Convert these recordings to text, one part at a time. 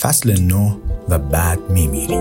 فصل نه و بعد میمیری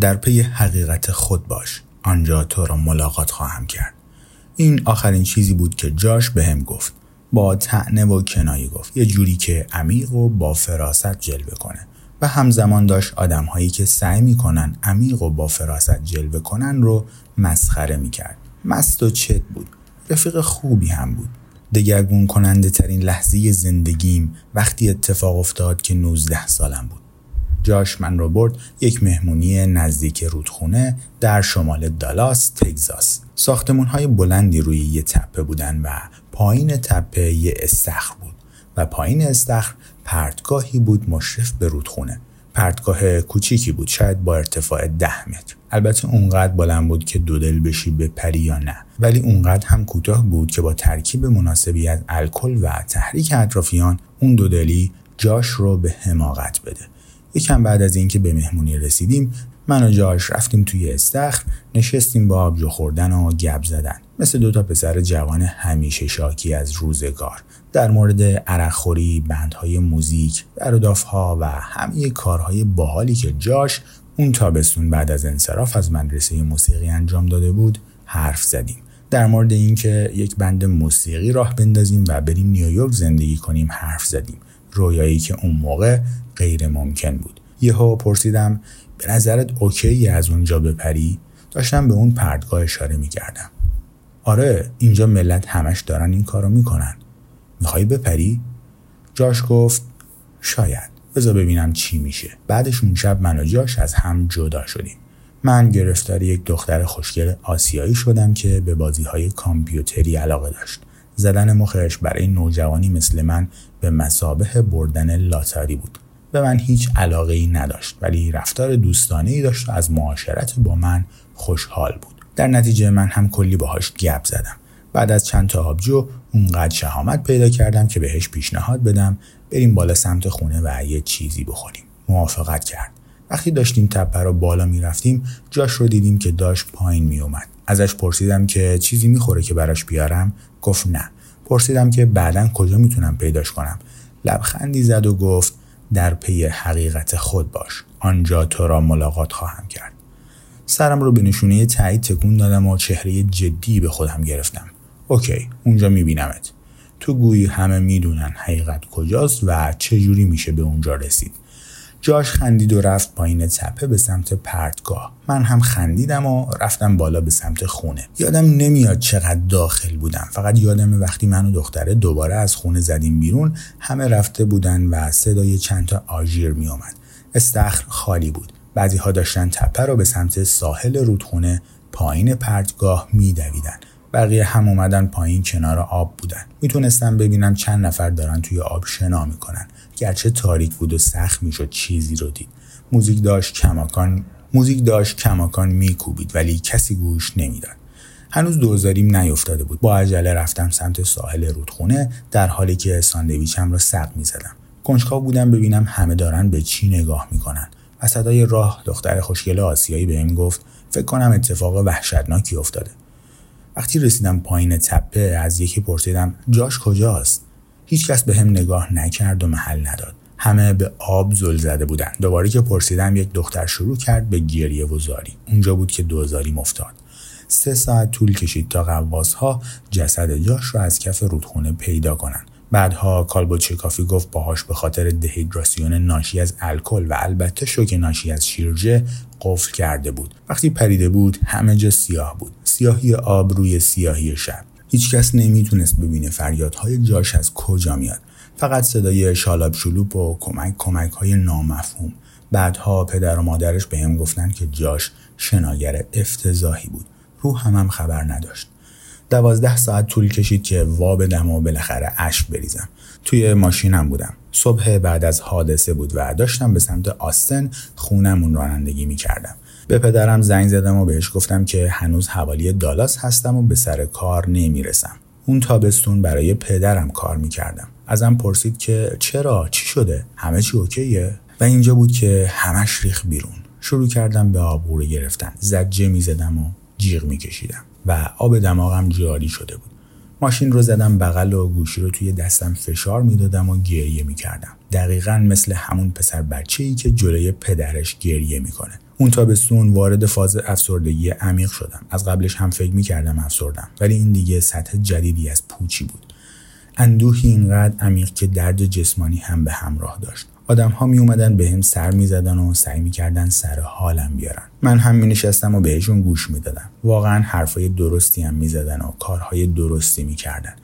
در پی حقیقت خود باش. آنجا تو را ملاقات خواهم کرد. این آخرین چیزی بود که جاش به هم گفت. با تعنه و کنایه گفت. یه جوری که عمیق و با فراست جلوه کنه. و همزمان داشت آدم هایی که سعی می‌کنن عمیق و با فراست جلوه کنن رو مسخره می‌کرد. مست و چت بود. رفیق خوبی هم بود. دگرگون کننده ترین لحظه زندگیم وقتی اتفاق افتاد که 19 سالم بود. جاش من رو برد یک مهمونی نزدیک رودخونه در شمال دالاس تگزاس. ساختمون های بلندی روی یه تپه بودن و پایین تپه یه استخر بود و پایین استخر پرتگاهی بود مشرف به رودخونه. پرتگاه کوچیکی بود شاید با ارتفاع ده متر. البته اونقدر بلند بود که دودل بشی به پری یا نه. ولی اونقدر هم کوتاه بود که با ترکیب مناسبی از الکل و تحریک اطرافیان اون دودلی جاش رو به حماقت بده. یکم بعد از اینکه به مهمونی رسیدیم من و جاش رفتیم توی استخر نشستیم با آبجو خوردن و گب زدن. مثل دوتا پسر جوان همیشه شاکی از روزگار. در مورد عرقخوری بندهای موزیک ها و همه کارهای باحالی که جاش اون تابستون بعد از انصراف از مدرسه موسیقی انجام داده بود حرف زدیم. در مورد اینکه یک بند موسیقی راه بندازیم و بریم نیویورک زندگی کنیم حرف زدیم. رویایی که اون موقع غیر ممکن بود. یهو پرسیدم به نظرت اوکی از اونجا بپری؟ داشتم به اون پردگاه اشاره می‌کردم. آره اینجا ملت همش دارن این کارو می‌کنن. می‌خوای بپری؟ جاش گفت شاید. بذار ببینم چی میشه. بعدش اون شب من و جاش از هم جدا شدیم. من گرفتار یک دختر خوشگل آسیایی شدم که به بازی های کامپیوتری علاقه داشت. زدن مخش برای نوجوانی مثل من به مسابه بردن لاتاری بود. به من هیچ علاقه ای نداشت ولی رفتار دوستانه ای داشت و از معاشرت با من خوشحال بود. در نتیجه من هم کلی باهاش گپ زدم. بعد از چند تا آبجو اونقدر شهامت پیدا کردم که بهش پیشنهاد بدم بریم بالا سمت خونه و یه چیزی بخوریم. موافقت کرد. وقتی داشتیم تپه رو بالا می‌رفتیم جاش رو دیدیم که داشت پایین میومد ازش پرسیدم که چیزی می‌خوره که براش بیارم؟ گفت نه. پرسیدم که بعدا کجا می‌تونم پیداش کنم؟ لبخندی زد و گفت در پی حقیقت خود باش. آنجا تو را ملاقات خواهم کرد. سرم رو به نشونه تایید تکون دادم و چهره جدی به خودم گرفتم. اوکی اونجا میبینمت. تو گویی همه می‌دونن حقیقت کجاست و چجوری میشه به اونجا رسید. جاش خندید و رفت پایین تپه به سمت پرتگاه. من هم خندیدم و رفتم بالا به سمت خونه. یادم نمیاد چقدر داخل بودم. فقط یادم وقتی من و دختره دوباره از خونه زدیم بیرون همه رفته بودن و صدای چند تا آژیر میومد استخر خالی بود. بعضی ها داشتن تپه رو به سمت ساحل رودخونه پایین پرتگاه میدویدن. بقیه هم اومدن پایین کنار آب بودن. می‌تونستم ببینم چند نفر دارن توی آب شنا می‌کنن. گرچه تاریک بود و سخت می‌شد چیزی رو دید. موزیک داشت کماکان موزیک داشت کماکان میکوبید ولی کسی گوش نمی‌داد. هنوز دوزاریم نیفتاده بود. با عجله رفتم سمت ساحل رودخونه در حالی که ساندویچم را سق می‌زدم. کنجکاو بودم ببینم همه دارن به چی نگاه می‌کنن. و صدای راه دختر خوشگل آسیایی بهم گفت فکر کنم اتفاق وحشتناکی افتاده. وقتی رسیدم پایین تپه از یکی پرسیدم جاش کجاست؟ هیچکس به هم نگاه نکرد و محل نداد. همه به آب زل زده بودن دوباره که پرسیدم یک دختر شروع کرد به گریه و زاری. اونجا بود که دوزاری مفتاد سه ساعت طول کشید تا قواس ها جسد جاش رو از کف رودخونه پیدا کنند. بعدها کالبوچکافی گفت باهاش به خاطر دهیدراسیون ناشی از الکل و البته شوک ناشی از شیرجه قفل کرده بود. وقتی پریده بود همه جا سیاه بود. سیاهی آب روی سیاهی شب. هیچکس نمی‌تونست ببینه فریادهای جاش از کجا میاد. فقط صدای شالاب شلوپ و کمک کمک های نامفهوم. بعدها پدر و مادرش به هم گفتن که جاش شناگر افتضاحی بود. روح هم, هم خبر نداشت. دوازده ساعت طول کشید که وا بدم و بالاخره اشک بریزم. توی ماشینم بودم. صبح بعد از حادثه بود و داشتم به سمت آستن خونمون رانندگی می‌کردم. به پدرم زنگ زدم و بهش گفتم که هنوز حوالی دالاس هستم و به سر کار نمی‌رسم. اون تابستون برای پدرم کار می‌کردم. ازم پرسید که چرا؟ چی شده؟ همه چی اوکیه؟ و اینجا بود که همش ریخ بیرون. شروع کردم به آبغوره گرفتن. زجه می‌زدم و جیغ میکشیدم. و آب دماغم جاری شده بود. ماشین رو زدم بغل و گوشی رو توی دستم فشار می‌دادم و گریه می‌کردم. دقیقا مثل همون پسر بچه ای که جلوی پدرش گریه می‌کنه. اون تابستون وارد فاز افسردگی عمیق شدم. از قبلش هم فکر می‌کردم افسردم ولی این دیگه سطح جدیدی از پوچی بود. اندوهی اینقدر عمیق که درد جسمانی هم به همراه داشت. آدم ها می اومدن به هم سر می زدن و سعی می کردن سر حالم بیارن. من هم می نشستم و بهشون گوش می دادم واقعا حرفای درستی هم می زدن و کارهای درستی می کردن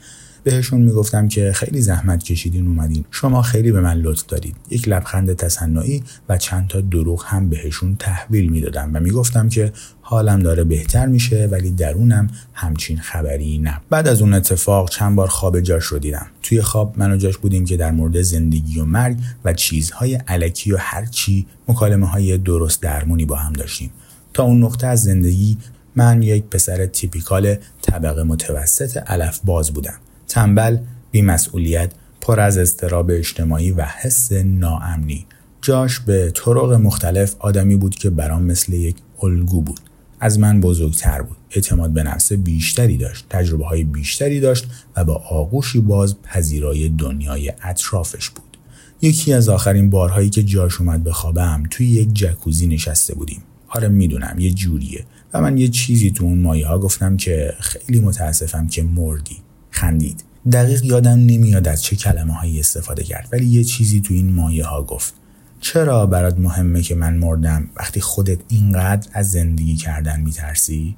بهشون می‌گفتم که خیلی زحمت کشیدین اومدین. شما خیلی به من لطف دارید. یک لبخند تصنعی و چند تا دروغ هم بهشون تحویل می‌دادم و می‌گفتم که حالم داره بهتر میشه ولی درونم همچین خبری نه. بعد از اون اتفاق چند بار خواب جاش رو دیدم. توی خواب من و جاش بودیم که در مورد زندگی و مرگ و چیزهای علکی و هر چی مکالمه های درست درمونی با هم داشتیم. تا اون نقطه از زندگی من یک پسر تیپیکال طبقه متوسط علف باز بودم. تنبل، بیمسئولیت، پر از استراب اجتماعی و حس ناامنی. جاش به طرق مختلف آدمی بود که برام مثل یک الگو بود. از من بزرگتر بود. اعتماد به نفس بیشتری داشت. تجربه های بیشتری داشت و با آغوشی باز پذیرای دنیای اطرافش بود. یکی از آخرین بارهایی که جاش اومد به خوابم توی یک جکوزی نشسته بودیم. آره می‌دونم یه جوریه و من یه چیزی تو اون مایه ها گفتم که خیلی متاسفم که مردی. خندید. دقیق یادم نمیاد از چه کلمه هایی استفاده کرد ولی یه چیزی تو این مایه ها گفت. چرا برات مهمه که من مردم وقتی خودت اینقدر از زندگی کردن میترسی؟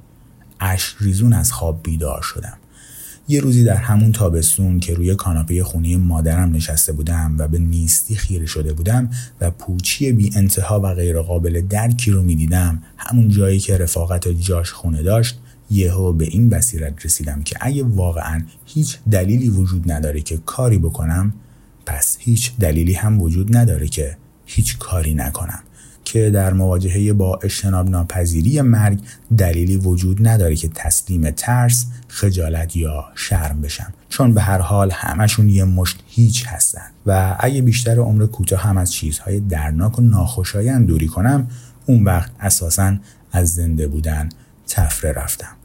اش ریزون از خواب بیدار شدم. یه روزی در همون تابستون که روی کاناپه خونه مادرم نشسته بودم و به نیستی خیره شده بودم و پوچی بی انتها و غیرقابل درکی رو می‌دیدم همون جایی که رفاقت جاش خونه داشت یهو به این بصیرت رسیدم که اگه واقعا هیچ دلیلی وجود نداره که کاری بکنم پس هیچ دلیلی هم وجود نداره که هیچ کاری نکنم. که در مواجهه با اجتناب ناپذیری مرگ دلیلی وجود نداره که تسلیم ترس، خجالت یا شرم بشم. چون به هر حال همشون یه مشت هیچ هستن. و اگه بیشتر عمر کوتاه هم از چیزهای درناک و ناخوشایند دوری کنم اون وقت اساسا از زنده بودن تفره رفتم.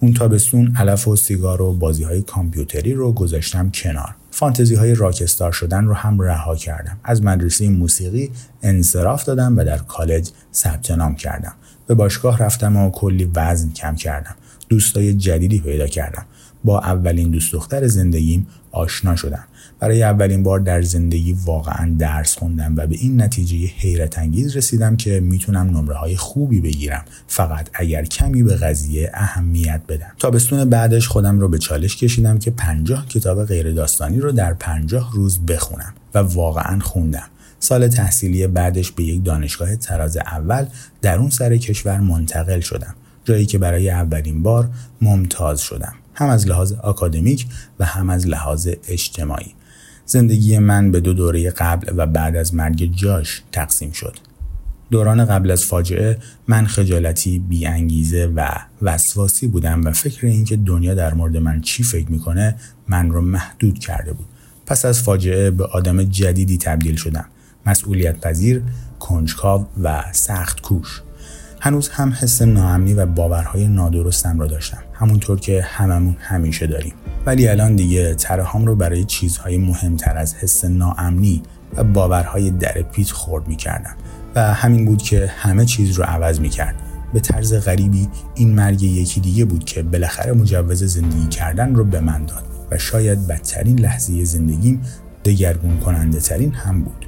اون تابستون علف و سیگار و بازی های کامپیوتری رو گذاشتم کنار. فانتزی های راکستار شدن رو هم رها کردم. از مدرسه موسیقی انصراف دادم و در کالج ثبت نام کردم. به باشگاه رفتم و کلی وزن کم کردم. دوستای جدیدی پیدا کردم. با اولین دوست دختر زندگیم آشنا شدم. برای اولین بار در زندگی واقعا درس خوندم و به این نتیجه حیرت انگیز رسیدم که می‌تونم نمره های خوبی بگیرم. فقط اگر کمی به قضیه اهمیت بدم. تابستون بعدش خودم رو به چالش کشیدم که پنجاه کتاب غیر داستانی رو در پنجاه روز بخونم و واقعا خوندم. سال تحصیلی بعدش به یک دانشگاه تراز اول در اون سر کشور منتقل شدم. جایی که برای اولین بار ممتاز شدم. هم از لحاظ آکادمیک و هم از لحاظ اجتماعی زندگی من به دو دوره قبل و بعد از مرگ جاش تقسیم شد. دوران قبل از فاجعه من خجالتی بی انگیزه و وسواسی بودم و فکر اینکه دنیا در مورد من چی فکر می‌کنه من رو محدود کرده بود. پس از فاجعه به آدم جدیدی تبدیل شدم. مسئولیت پذیر، کنجکاو و سخت کوش. هنوز هم حس ناامنی و باورهای نادرستم را داشتم. همونطور که هممون همیشه داریم. ولی الان دیگه ترهام رو برای چیزهای مهمتر از حس ناامنی و باورهای در پیت خورد می‌کردم. و همین بود که همه چیز رو عوض می‌کرد. به طرز غریبی این مرگ یکی دیگه بود که بالاخره مجوز زندگی کردن رو به من داد. و شاید بدترین لحظه زندگیم دگرگون کننده ترین هم بود.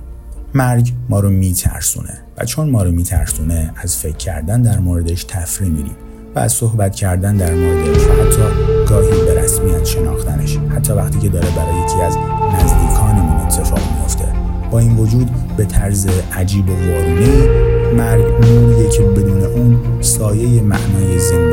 مرگ ما رو میترسونه. و چون ما رو میترسونه از فکر کردن در موردش تفریح میریم. و از صحبت کردن در موردش و حتی گاهی به رسمیت شناختنش. حتی وقتی که داره برای یکی از نزدیکانمون اتفاق میفته با این وجود به طرز عجیب و وارونه مرگ نوریه که بدون اون سایه معنای زندگی